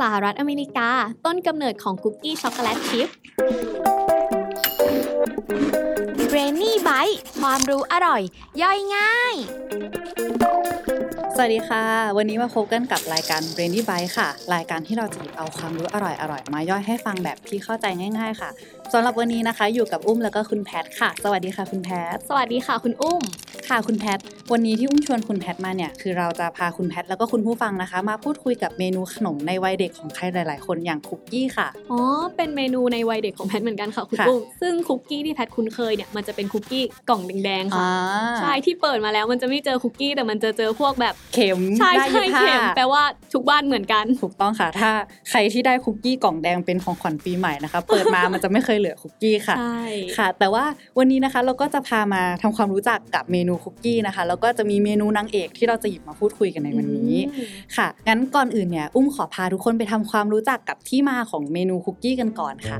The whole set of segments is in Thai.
สหรัฐอเมริกา ต้นกำเนิดของคุกกี้ช็อกโกแลตชิพเรนนี่ไบต์ความรู้อร่อย ย่อยง่าย สวัสดีค่ะ วันนี้มาพบกันกับรายการ b r a i n y b y ค่ะ รายการที่เราจะหยิบเอาความรู้อร่อยๆ มาย่อยให้ฟังแบบที่เข้าใจง่ายๆ ค่ะสำหรับวันนี้นะคะ อยู่กับอุ้มแล้วก็คุณแพทค่ะ สวัสดีค่ะคุณแพท สวัสดีค่ะคุณอุ้ม ค่ะคุณแพท วันนี้ที่อุ้มชวนคุณแพทมาเนี่ยคือเราจะพาคุณแพทแล้วก็คุณผู้ฟังนะคะ มาพูดคุยกับเมนูขนมในวัยเด็กของใครหลาย ๆ คนอย่างคุกกี้ค่ะ อ๋อ เป็นเมนูในวัยเด็กของแพทเหมือนกันค่ะคุณค่ะอุ้มซึ่งคุกกี้ที่แพทคุ้นเคยเนี่ยมันจะเป็นคุกกี้กล่องแดงๆค่ะอ่าใช่ที่เปิดมาแล้วมันจะไม่เจอคุกกี้แต่มันจะเจอพวกแบบเข็มใช่ได้ใช่ยี่ห้าเข็มแปลว่าทุกบ้านเหมือนกัน ถูกต้องค่ะ ถ้าใครที่ได้คุกกี้กล่องแดงเป็นของขวัญปีใหม่นะคะ เปิดมามันจะไม่เคยเหลือคุกกี้ค่ะ ใช่ ค่ะ แต่ว่าวันนี้นะคะเราก็จะพามาทำความรู้จักกับเมนูคุกกี้นะคะแล้วก็จะมีเมนูนางเอกที่เราจะหยิบมาพูดคุยกันในวันนี้อืมค่ะ งั้นก่อนอื่นเนี่ยอุ้มขอพาทุกคนไปทำความรู้จักกับที่มาของเมนูคุกกี้กันก่อนค่ะ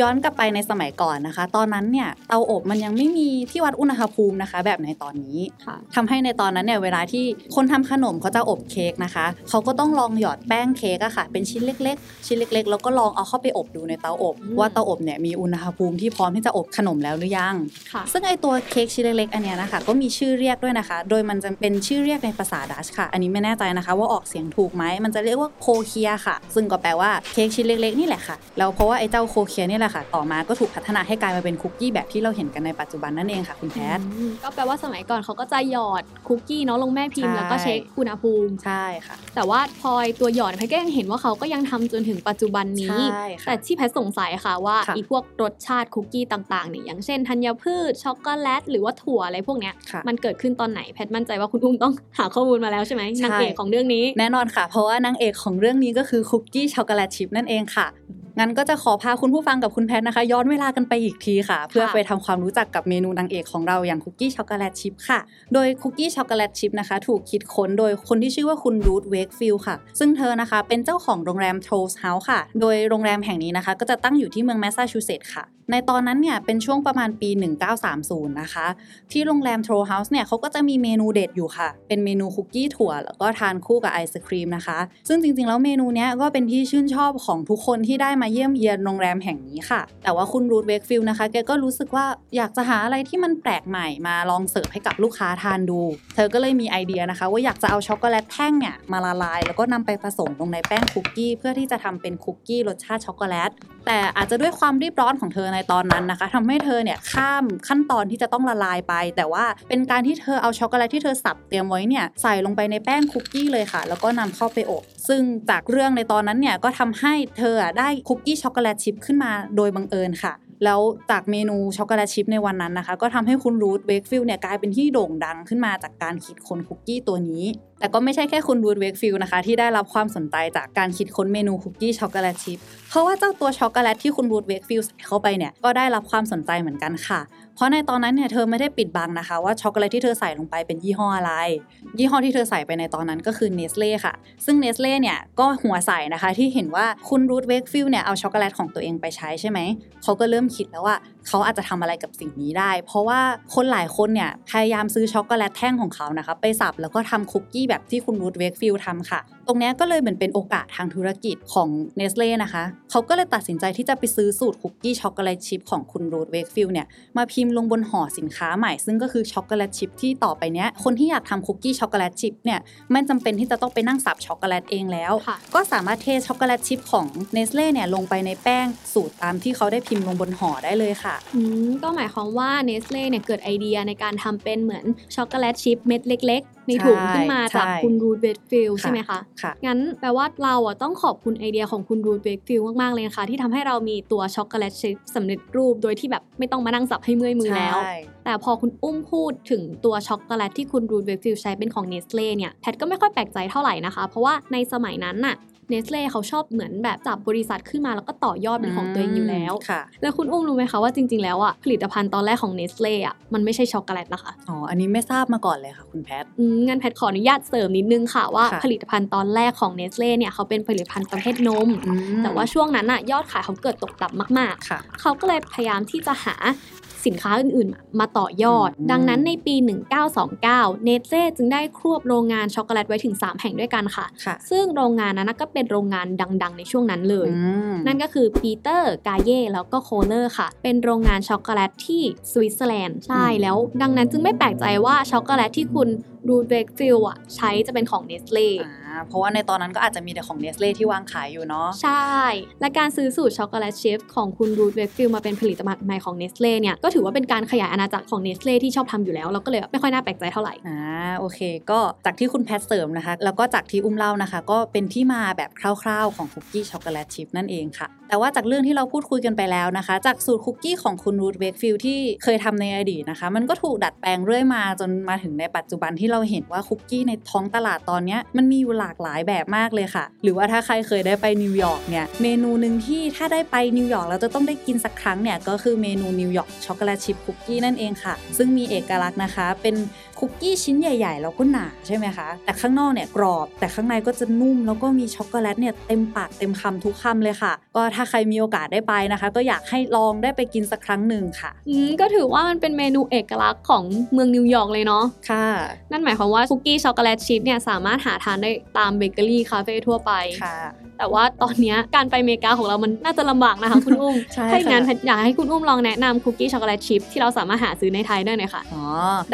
ย้อนกลับไปในสมัยก่อนนะคะ ตอนนั้นเนี่ยเตาอบมันยังไม่มีที่วัดอุณหภูมินะคะ แบบในตอนนี้ค่ะทำให้ในตอนนั้นเนี่ยเวลาที่คนทำขนมเขาจะอบเค้กนะคะ เขาก็ต้องลองหยอดแป้งเค้กอะค่ะ เป็นชิ้นเล็ก ๆ ชิ้นเล็ก ๆ แล้วก็ลองเอาเข้าไปอบดูในเตาอบอืมว่าเตาอบเนี่ยมีอุณหภูมิที่พร้อมที่จะอบขนมแล้วหรือยังค่ะซึ่งไอตัวเค้กชิ้นเล็กๆอันเนี้ยนะคะ ก็มีชื่อเรียกด้วยนะคะ โดยมันจะเป็นชื่อเรียกในภาษาดัชค่ะ อันนี้ไม่แน่ใจนะคะ ว่าออกเสียงถูกไหมมันจะเรียกว่าโคเคียค่ะ ซึ่งก็แปลว่าเค้กชิ้นเล็ก ๆ นี่แหละค่ะแล้วเพราะว่าไอ้เจ้าโคเคียนี่แหละค่ะ ต่อมาก็ถูกพัฒนาให้กลายมาเป็นคุกกี้แบบที่เราเห็นกันในปัจจุบันนั่นเองค่ะคุณแพทอืมก็แปลว่าสมัยก่อนเขาก็จะหยอดคุกกี้เนาะลงแม่พิมพ์ใช่แล้วก็เช็คอุณหภูมิใช่ค่ะ แต่ว่าพลอยตัวหยอดแพทย์ก็ยังเห็นว่าเขาก็ยังทำจนถึงปัจจุบันนี้ใช่ค่ะแต่ที่แพทย์สงสัยค่ะว่าค่ะอีพวกรสชาติคุกกี้ต่างๆเนี่ยอย่างเช่นธัญพืชช็อกโกแลตหรือว่าถั่วอะไรพวกเนี้ยค่ะมันเกิดขึ้นตอนไหนแพทย์มั่นใจว่าคุณอุ้มต้องหาข้อมูลมาแล้วใช่ไหมใช่นางเอกของเรื่องนี้แน่นอนค่ะ เพราะว่านางเอกของเรื่องนี้ก็คือคุกกี้ช็อกโกแลตชิพนั่นเองค่ะ งั้นก็จะขอพาคุณผู้ฟังกับคุณแพทนะคะ ย้อนเวลากันไปอีกทีค่ะ เพื่อไปทำความรู้จักกับเมนูนางเอกของเราอย่างคุกกี้ช็อกโกแลตชิพค่ะ โดยคุกกี้ช็อกโกแลตชิพนะคะ ถูกคิดค้นโดยคนที่ชื่อว่าคุณ Ruth Wakefield ค่ะ ซึ่งเธอนะคะ เป็นเจ้าของโรงแรม Toll House ค่ะ โดยโรงแรมแห่งนี้นะคะ ก็จะตั้งอยู่ที่เมืองแมสซาชูเซตส์ค่ะ ในตอนนั้นเนี่ยเป็นช่วงประมาณปี 1930 นะคะ ที่โรงแรม Toll House เนี่ยเขาก็จะมีเมนูเด็ดอยู่ค่ะ เป็นเมนูคุกกี้ถั่ว แล้วก็ทานคู่กับไอศกรีมนะคะ ซึ่งจริงๆแล้วเมนูเนี้ยก็เป็นที่ชื่นชอบของทุกคนที่ได้มาเยี่ยมเยียนโรงแรมแห่งนี้ค่ะ แต่ว่าคุณ Ruth Wakefield นะคะ แกก็รู้สึกว่าอยากจะหาอะไรที่มันแปลกใหม่มาลองเสิร์ฟให้กับลูกค้าทานดู เธอก็เลยมีไอเดียนะคะ ว่าอยากจะเอาช็อกโกแลตแท่งเนี่ยมาละลาย แล้วก็นำไปผสมลงในแป้งคุกกี้เพื่อที่จะทำเป็นคุกกี้รสชาติช็อกโกแลต แต่อาจจะด้วยความรีบร้อนของเธอในตอนนั้นนะคะทำให้เธอเนี่ยข้ามขั้นตอนที่จะต้องละลายไป แต่ว่าเป็นการที่เธอเอาช็อกโกแลตที่เธอสับเตรียมไว้เนี่ยใส่ลงไปในแป้งคุกกี้เลยค่ะ แล้วก็นำเข้าไปอบ ซึ่งจากเรื่องในตอนนั้นเนี่ยก็ทำให้เธอได้คุกกี้ช็อกโกแลตชิพขึ้นมาโดยบังเอิญค่ะ แล้วจากเมนูช็อกโกแลตชิพในวันนั้นนะคะ ก็ทำให้คุณ Ruth Wakefield เนี่ยกลายเป็นที่โด่งดังขึ้นมาจากการคิดค้นคุกกี้ตัวนี้ แต่ก็ไม่ใช่แค่คุณ Ruth Wakefield นะคะ ที่ได้รับความสนใจจากการคิดค้นเมนูคุกกี้ช็อกโกแลตชิพเพราะว่าเจ้าตัวช็อกโกแลตที่คุณ Ruth Wakefield ใส่เข้าไปเนี่ยก็ได้รับความสนใจเหมือนกันค่ะ เพราะในตอนนั้นเนี่ยเธอไม่ได้ปิดบังนะคะ ว่าช็อกโกแลตที่เธอใส่ลงไปเป็นยี่ห้ออะไร ยี่ห้อที่เธอใส่ไปในตอนนั้นก็คือเนสเล่ค่ะ ซึ่งเนสเล่เนี่ยก็หัวใสนะคะที่เห็นว่าคุณ Ruth Wakefield เนี่ยเอาช็อกโกแลตของตัวเองไปใช้ใช่ไหมเขาก็เริ่มคิดแล้วว่าเขาอาจจะทำอะไรกับสิ่งนี้ได้ เพราะว่าคนหลายคนเนี่ยพยายามซื้อช็อกโกแลตแท่งของเขานะคะไปสับแล้วก็ทำคุกกี้แบบที่คุณ Ruth Wakefield ทำค่ะ ตรงเนี้ยก็เลยเหมือนเป็นโอกาสทางธุรกิจของเนสเล่นะคะเขาก็เลยตัดสินใจที่จะไปซื้อสูตรคุกกี้ช็อกโกแลตชิพของคุณ Ruth Wakefield เนี่ยมาพิมพ์ลงบนห่อสินค้าใหม่ ซึ่งก็คือช็อกโกแลตชิพที่ต่อไปเนี้ยคนที่อยากทำคุกกี้ช็อกโกแลตชิพเนี่ยไม่จำเป็นที่จะต้องไปนั่งสับช็อกโกแลตเองแล้วค่ะก็สามารถเทช็อกโกแลตชิพของเนสเล่เนี่ยลงไปในแป้งสูตรตามที่เขาได้พิมพ์ลงบนห่อได้เลยค่ะอืมก็หมายความว่าเนสเล่เนี่ยเกิดไอเดียในการทำเป็นเหมือนช็อกโกแลตชิพเม็ดเล็กๆในถุงใช่ขึ้นมาจากใช่คุณ Ruth Wakefield ค่ะใช่ไหมคะค่ะงั้นแปลว่าเราอะต้องขอบคุณไอเดียของคุณ Ruth Wakefield มาก ๆ เลยนะคะที่ทำให้เรามีตัวช็อกโกแลตชิพสำเร็จรูปโดยที่แบบไม่ต้องมานั่งสับให้เมื่อยมือแล้วใช่แต่พอคุณอุ้มพูดถึงตัวช็อกโกแลตที่คุณ Ruth Wakefield ใช้เป็นของเนสเล่เนี่ยแพทก็ไม่ค่อยแปลกใจเท่าไหร่นะคะ เพราะว่าในสมัยนั้นน่ะ เนสเล่เขาชอบเหมือนแบบจับบริษัทขึ้นมาแล้วก็ต่อยอดเป็นของตัวเองอยู่แล้วค่ะแล้วคุณอุ้มรู้ไหมคะว่าจริง ๆ แล้วอะผลิตภัณฑ์ตอนแรกของเนสเล่อะมันไม่ใช่ช็อกโกแลตนะคะ อ๋อ อันนี้ไม่ทราบมาก่อนเลยค่ะคุณแพทอืมงั้นแพทขออนุญาตเสริมนิดนึงค่ะว่าค่ะผลิตภัณฑ์ตอนแรกของเนสเล่เนี่ยเขาเป็นผลิตภัณฑ์ประเภทนมอืมแต่ว่าช่วงนั้นอะยอดขายเขาเกิดตกต่ำมากค่ะๆเขาก็เลยพยายามที่จะหา สินค้าอื่นๆ มาต่อยอดอืมดังนั้นในปี 1929 เนเ l ่จึงได้ควบโรงงานช็อกโกแลตไว้ถึง 3 แห่งด้วยกันค่ะค่ะซึ่งโรงงานนั้นนะก็เป็นโรงงานดังๆ ในช่วงนั้นเลยอืมนั่นก็คือปีเตอร์ กาเย่แล้วก็โคเลอร์ค่ะ เป็นโรงงานช็อกโกแลตที่สวิตเซอร์แลนด์ใช่อืมแล้ว ดังนั้นจึงไม่แปลกใจว่าช็อกโกแลตที่คุณ Ruth Wakefield อะใช้จะเป็นของเนสเล่อ่า เพราะว่าในตอนนั้นก็อาจจะมีแต่ของเนสเล่ที่วางขายอยู่เนาะใช่ และการซื้อสูตรช็อกโกแลตชิพของคุณ Ruth Wakefield มาเป็นผลิตภัณฑ์ใหม่ของเนสเล่เนี่ยก็ถือว่าเป็นการขยายอาณาจักรของเนสเล่ที่ชอบทำอยู่แล้วเราก็เลยไม่ค่อยน่าแปลกใจเท่าไหร่อ่าโอเค ก็จากที่คุณแพทเสริมนะคะ แล้วก็จากที่อุ้มเล่านะคะ ก็เป็นที่มาแบบคร่าวๆของคุกกี้ช็อกโกแลตชิพนั่นเองค่ะ แต่ว่าจากเรื่องที่เราพูดคุยกันไปแล้วนะคะ จากสูตรคุกกี้ของคุณ Ruth Wakefield ที่เคยทำในอดีตนะคะ มันก็ถูกดัดแปลงเรื่อยมาจนมาถึงในปัจจุบันที่เราเห็นว่าคุกกี้ในท้องตลาดตอนเนี้ยมันมีอยู่หลากหลายแบบมากเลยค่ะ หรือว่าถ้าใครเคยได้ไปนิวยอร์กเนี่ย เมนูหนึ่งที่ถ้าได้ไปนิวยอร์กแล้วจะต้องได้กินสักครั้งเนี่ย ก็คือเมนูนิวยอร์กช็อกโกแลตชิพคุกกี้นั่นเองค่ะ ซึ่งมีเอกลักษณ์นะคะ เป็นคุกกี้ชิ้นใหญ่ๆ แล้วก็หนาใช่ไหมคะ แต่ข้างนอกเนี่ยกรอบ แต่ข้างในก็จะนุ่มแล้วก็มีช็อกโกแลตเนี่ยเต็มปากเต็มคำทุกคำเลยค่ะ ก็ถ้าใครมีโอกาสได้ไปนะคะ ก็อยากให้ลองได้ไปกินสักครั้งหนึ่งค่ะอืมก็ถือว่ามันเป็นเมนูเอกลักษณ์ของเมืองนิวยอร์กเลยเนาะค่ะ นั่นหมายความว่าคุกกี้ช็อกโกแลตชิพเนี่ยสามารถหาทานได้ตามเบเกอรี่คาเฟ่ทั่วไปค่ะแต่ว่าตอนเนี้ยการไปอเมริกาของเรามันน่าจะลำบากนะคะคุณอุ้มใช่ถ้าอย่างนั้นค่ะอยากให้คุณอุ้มลองแนะนำคุกกี้ช็อกโกแลตชิพที่เราสามารถหาซื้อในไทยได้หน่อยค่ะ อ๋อ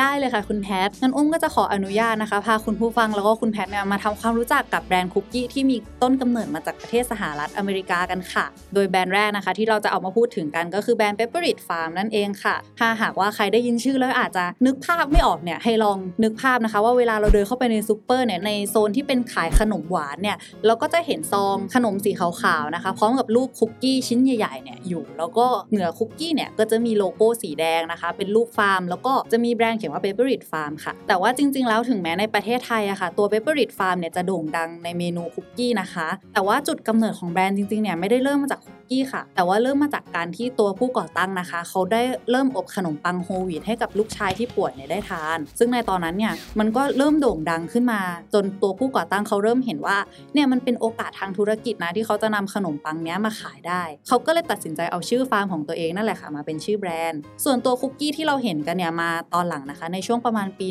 ได้เลยค่ะคุณแพทงั้นอุ้มก็จะขออนุญาตนะคะ พาคุณผู้ฟังแล้วก็คุณแพทเนี่ยมาทำความรู้จักกับแบรนด์คุกกี้ที่มีต้นกำเนิดมาจากประเทศสหรัฐอเมริกากันค่ะ โดยแบรนด์แรกนะคะ ที่เราจะเอามาพูดถึงกันก็คือแบรนด์ Pepperidge Farm นั่นเองค่ะ ถ้าหากว่าใครได้ยินชื่อแล้วอาจจะนึกภาพไม่ออกเนี่ยให้ลองนึกภาพนะคะ ว่าเวลาเราเดินเข้าไปในซูเปอร์เนี่ยในโซนที่เป็นขายขนมหวานเนี่ยเราก็จะเห็นซองขนมสีขาวๆนะคะพร้อมกับรูปคุกกี้ชิ้นใหญ่ๆเนี่ยอยู่ แล้วก็เหนือคุกกี้เนี่ยก็จะมีโลโก้สีแดงนะคะ เป็นรูปฟาร์ม แล้วก็จะมีแบรนด์เขียนว่า Pepperidge Farm ค่ะ แต่ว่าจริงๆแล้วถึงแม้ในประเทศไทยอะค่ะตัว Pepperidge Farm เนี่ยจะโด่งดังในเมนูคุกกี้นะคะ แต่ว่าจุดกำเนิดของแบรนด์จริงๆเนี่ยไม่ได้เริ่มมาจากคุก กี้ค่ะ แต่ว่าเริ่มมาจากการที่ตัวผู้ก่อตั้งนะคะ เขาได้เริ่มอบขนมปังโฮลวีตให้กับลูกชายที่ป่วยเนี่ยได้ทาน ซึ่งในตอนนั้นเนี่ยมันก็เริ่มโด่งดังขึ้นมา จนตัวผู้ก่อตั้งเขาเริ่มเห็นว่าเนี่ยมันเป็นโอกาสทางธุรกิจนะที่เขาจะนำขนมปังเนี้ยมาขายได้ เขาก็เลยตัดสินใจเอาชื่อฟาร์มของตัวเองนั่นแหละค่ะมาเป็นชื่อแบรนด์ ส่วนตัวคุกกี้ที่เราเห็นกันเนี่ยมาตอนหลังนะคะ ในช่วงประมาณปี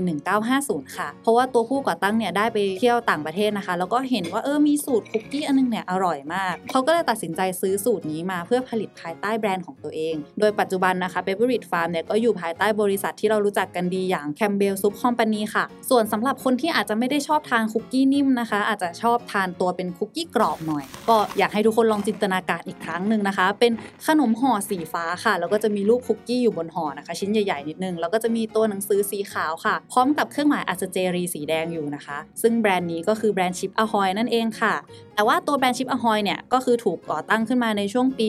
1950 ค่ะ เพราะว่าตัวผู้ก่อตั้งเนี่ยได้ไปเที่ยวต่างประเทศนะคะ แล้วก็เห็นว่าเออมีสูตรคุกกี้อันนึงเนี่ยอร่อยมาก เขาก็เลยตัดสินใจซื้อสูตรนี้มาเพื่อผลิตภายใต้แบรนด์ของตัวเอง โดยปัจจุบันนะคะ p e p p e r i d Farm เนี่ยก็อยู่ภายใต้บริษัทที่เรารู้จักกันดีอย่าง Campbell Soup Company ค่ะ ส่วนสำหรับคนที่อาจจะไม่ได้ชอบทานคุกกี้นิ่มนะคะ อาจจะชอบทานตัวเป็นคุกกี้กรอบหน่อย ก็อยากให้ทุกคนลองจินตนาการอีกครั้งหนึ่งนะคะ เป็นขนมห่อสีฟ้าค่ะ แล้วก็จะมีรูปคุกกี้อยู่บนห่อนะคะ ชิ้นใหญ่ๆนิดนึงแล้วก็จะมีตัวหนังสือสีขาวค่ะ พร้อมกับเครื่องหมายอัศเจรีย์สีแดงอยู่นะคะ ซึ่งแบรนด์นี้ก็คือแบรนด์ชิปอ h ฮอยนั่นเองค่ะ แต่ว่าตัวแบรนด์ Chips Ahoy เนี่ยก็คือถูกก่อตั้งขึ้นมาในช่วงปี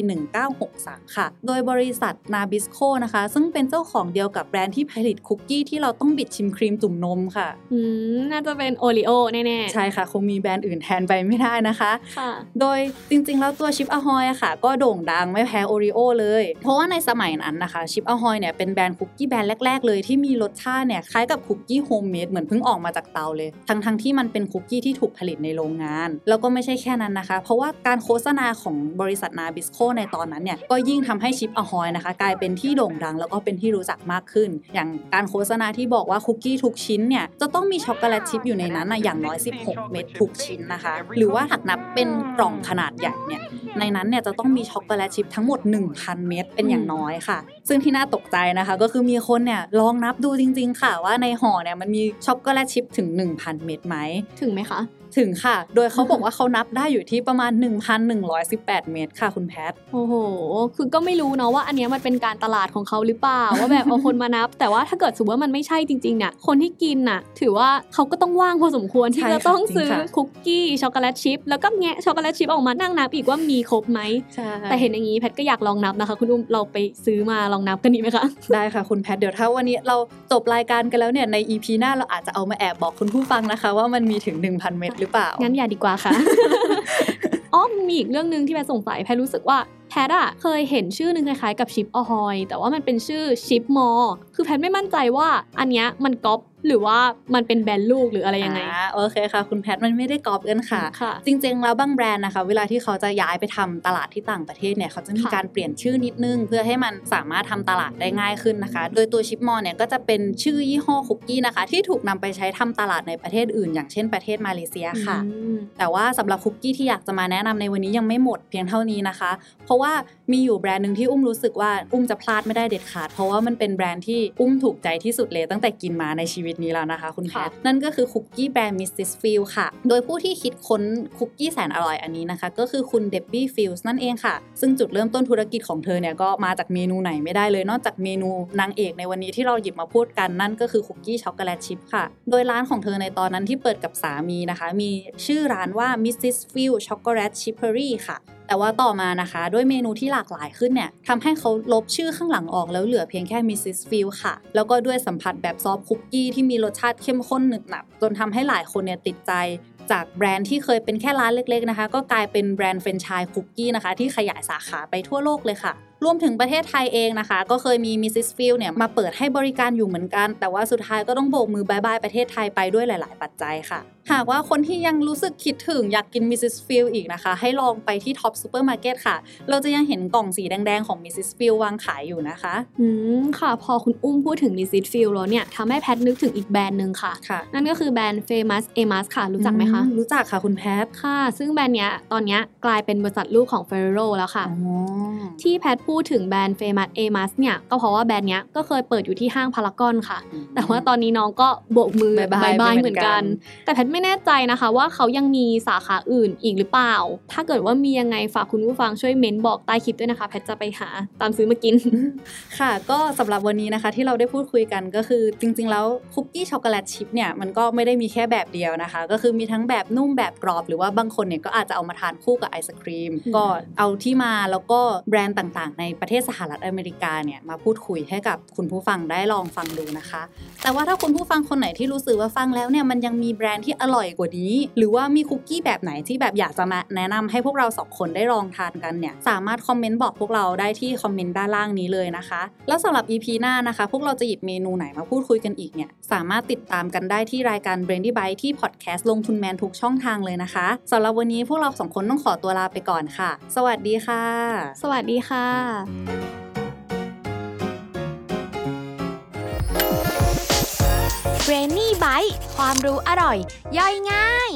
1963 ค่ะ โดยบริษัทนาบิสโคนะคะ ซึ่งเป็นเจ้าของเดียวกับแบรนด์ที่ผลิตคุกกี้ที่เราต้องบิดชิมครีมจุ่มนมค่ะ อืม น่าจะเป็นโอริโอแน่ๆ ใช่ค่ะ คงมีแบรนด์อื่นแทนไปไม่ได้นะคะค่ะโดยจริงๆ แล้วตัวชิปอ h ฮอยอะค่ะ ก็โด่งดังไม่แพ้โอริโอเลย เพราะว่าในสมัยนั้นนะคะชิปอ h ฮอยเนี่ยเป็นแบรนด์คุกกี้แบรนด์แรกๆ เลยที่มีรสชาติเนี่ยคล้ายกับคุกกี้โฮมเมดเหมือนเพิ่งออกมาจากเตาเลย ทั้งๆที่มันเป็นคุกกี้ที่ถูกผลิตในโรงงาน แล้วก็ไม่ใช่แค่นั้นนะคะ เพราะว่าการโฆษณาของบริษัทนาบิสโคในตอนนั้นเนี่ยก็ยิ่งทำให้ Chips Ahoy นะคะกลายเป็นที่โด่งดังแล้วก็เป็นที่รู้จักมากขึ้น อย่างการโฆษณาที่บอกว่าคุกกี้ทุกชิ้นเนี่ยจะต้องมีช็อกโกแลตชิพอยู่ในนั้นนะอย่างน้อย 16 เม็ดทุกชิ้นนะคะ หรือว่าหากนับเป็นกล่องขนาดใหญ่เนี่ยในนั้นเนี่ยจะต้องมีช็อกโกแลตชิพทั้งหมด 1,000 เม็ดเป็นอย่างน้อยค่ะ ซึ่งที่น่าตกใจนะคะ ก็คือมีคนเนี่ยลองนับดูจริง ๆ ค่ะว่าในห่อเนี่ยมันมีช็อกโกแลตชิพถึง 1,000 เม็ดไหมถึงไหมคะ ถึงค่ะ โดยเขาบอกว่าเขานับได้อยู่ที่ประมาณ 1,118 เม็ดค่ะคุณแพท โอ้โห คือก็ไม่รู้เนาะว่าอันเนี้ยมันเป็นการตลาดของเขาหรือเปล่า ว่าแบบเอาคนมานับ แต่ว่าถ้าเกิดสมมติว่ามันไม่ใช่จริงๆเนี่ยคนที่กินน่ะ ถือว่าเขาก็ต้องว่างพอสมควรที่ใช่จะค่ะต้องจริงซื้อค่ะคุกกี้ช็อกโกแลตชิพแล้วก็แงะช็อกโกแลตชิพออกมานั่งนับอีกว่ามีครบไหมใช่แต่เห็นอย่างนี้แพทก็อยากลองนับนะคะ คุณอุ้มเราไปซื้อมาลองนับกันดีไหมคะได้ค่ะคุณแพทเดี๋ยวถ้าวันนี้เราจบรายการกันแล้วเนี่ยใน EP หน้าเราอาจจะเอามาแอบบอกคุณผู้ฟังนะคะ ว่ามันมีถึง 1,000 เม็ดหรือเปล่า งั้นอย่าดีกว่าค่ะ อ๋อมีอีกเรื่องหนึ่งที่แพทสงสัยแพทรู้สึกว่าแพทอะเคยเห็นชื่อหนึ่งคล้ายๆกับชิปอ h ฮอยแต่ว่ามันเป็นชื่อชิปมอ คือแพทไม่มั่นใจว่าอันเนี้ยมันก๊อป หรือว่ามันเป็นแบรนด์ลูกหรืออะไรยังไงอ่าโอเคค่ะ คุณแพทมันไม่ได้กอบกันค่ะค่ะ จริงๆแล้วบางแบรนด์นะคะ เวลาที่เขาจะย้ายไปทำตลาดที่ต่างประเทศเนี่ยเขาจะมีค่ะการเปลี่ยนชื่อนิดนึง เพื่อให้มันสามารถทำตลาดได้ง่ายขึ้นนะคะ โดยตัวชิปมอนเนี่ยก็จะเป็นชื่อยี่ห้อคุกกี้นะคะ ที่ถูกนำไปใช้ทำตลาดในประเทศอื่น อย่างเช่นประเทศมาเลเซียค่ะอืมแต่ว่าสำหรับคุกกี้ที่อยากจะมาแนะนำในวันนี้ยังไม่หมดเพียงเท่านี้นะคะ เพราะว่ามีอยู่แบรนด์หนึ่งที่อุ้มรู้สึกว่าอุ้มจะพลาดไม่ได้เด็ดขาด เพราะว่ามันเป็นแบรนด์ที่อุ้มถูกใจที่สุดเลยตั้งแต่กินมาในชีวิตนี้แล้วนะคะ คุณแพทค่ะ นั่นก็คือคุกกี้แบรนด์ Mrs. Fields ค่ะ โดยผู้ที่คิดค้นคุกกี้แสนอร่อยอันนี้นะคะ ก็คือคุณเดบบี้ฟิลส์นั่นเองค่ะ ซึ่งจุดเริ่มต้นธุรกิจของเธอเนี่ยก็มาจากเมนูไหนไม่ได้เลย นอกจากเมนูนางเอกในวันนี้ที่เราหยิบมาพูดกันนั่นก็คือคุกกี้ช็อกโกแลตชิพค่ะ โดยร้านของเธอในตอนนั้นที่เปิดกับสามีนะคะ มีชื่อร้านว่า Mrs. Fields Chocolate Chippery ค่ะแต่ว่าต่อมานะคะ ด้วยเมนูที่หลากหลายขึ้นเนี่ยทำให้เขาลบชื่อข้างหลังออกแล้วเหลือเพียงแค่ Mrs. Fields ค่ะ แล้วก็ด้วยสัมผัสแบบ soft คุกกี้ที่มีรสชาติเข้มข้นหนึบหนับจนทำให้หลายคนเนี่ยติดใจ จากแบรนด์ที่เคยเป็นแค่ร้านเล็กๆนะคะ ก็กลายเป็นแบรนด์แฟรนไชส์คุกกี้นะคะ ที่ขยายสาขาไปทั่วโลกเลยค่ะรวมถึงประเทศไทยเองนะคะ ก็เคยมี Mrs. Field เนี่ยมาเปิดให้บริการอยู่เหมือนกัน แต่ว่าสุดท้ายก็ต้องโบกมือบ๊ายบายประเทศไทยไปด้วยหลาย ๆ ปัจจัยค่ะ หากว่าคนที่ยังรู้สึกคิดถึงอยากกิน Mrs. Field อีกนะคะ ให้ลองไปที่ Top Supermarket ค่ะ เราจะยังเห็นกล่องสีแดง ๆ ของ Mrs. Field วางขายอยู่นะคะ อืมค่ะ พอคุณอุ้มพูดถึง m i s s i t Feel แล้วเนี่ยทำให้แพทนึกถึงอีกแบรนด์หนึ่งค่ะค่ะ นั่นก็คือแบรนด์ Famous Amos ค่ะ รู้จักไหมคะอืรู้จักค่ะคุณแพทค่ะ ซึ่งแบรนด์เนี้ยตอนเนี้ยกลายเป็นบริษัทลูกของ Ferrero แล้วค่ะอ๋อที่แพทพูดถึงแบรนด์ Famous Amos เนี่ย ก็เพราะว่าแบรนด์เนี้ยก็เคยเปิดอยู่ที่ห้างพารากอนค่ะ แต่ว่าตอนนี้น้องก็โบกมือบ๊ายบายบายไปเหเหมืมืออนนกักันนแต่แพทไม่แน่ใจนะคะว่าเขายังมีสาขาอื่นอีกหรือเปล่า ถ้าเกิดว่ามียังไงฝากคุณผู้ฟังช่วยเมนต์บอกใต้คลิปด้วยนะคะ แพทจะไปหาตามซื้อมากิน ค่ะ ก็สำหรับวันนี้นะคะที่เราได้พูดคุยกันก็คือจริง ๆ แล้วคุกกี้ช็อกโกแลตชิพเนี่ยมันก็ไม่ได้มีแค่แบบเดียวนะคะ ก็คือมีทั้งแบบนุ่มแบบกรอบ หรือว่าบางคนเนี่ยก็อาจจะเอามาทานคู่กับไอศครีมอืมก็เอาที่มาแล้วก็แบรนด์ต่างๆในประเทศสหรัฐอเมริกาเนี่ยมาพูดคุยให้กับคุณผู้ฟังได้ลองฟังดูนะคะ แต่ว่าถ้าคุณผู้ฟังคนไหนที่รู้สึกว่าฟังแล้วเนี่ยมันยังมีแบรนด์ที่อร่อยกว่านี้ หรือว่ามีคุกกี้แบบไหนที่แบบอยากจะมาแนะนำให้พวกเราสองคนได้ลองทานกันเนี่ยสามารถคอมเมนต์บอกพวกเราได้ที่คอมเมนต์ด้านล่างนี้เลยนะคะ แล้วสำหรับ EP หน้านะคะ พวกเราจะหยิบเมนูไหนมาพูดคุยกันอีกเนี่ยสามารถติดตามกันได้ที่รายการ Brandy Bite ที่พอดแคสต์ลงทุนแมนทุกช่องทางเลยนะคะสำหรับวันนี้พวกเราสองคนต้องขอตัวลาไปก่อนค่ะ สวัสดีค่ะ สวัสดีค่ะเรนนี่ไบต์ความรู้อร่อย ย่อยง่าย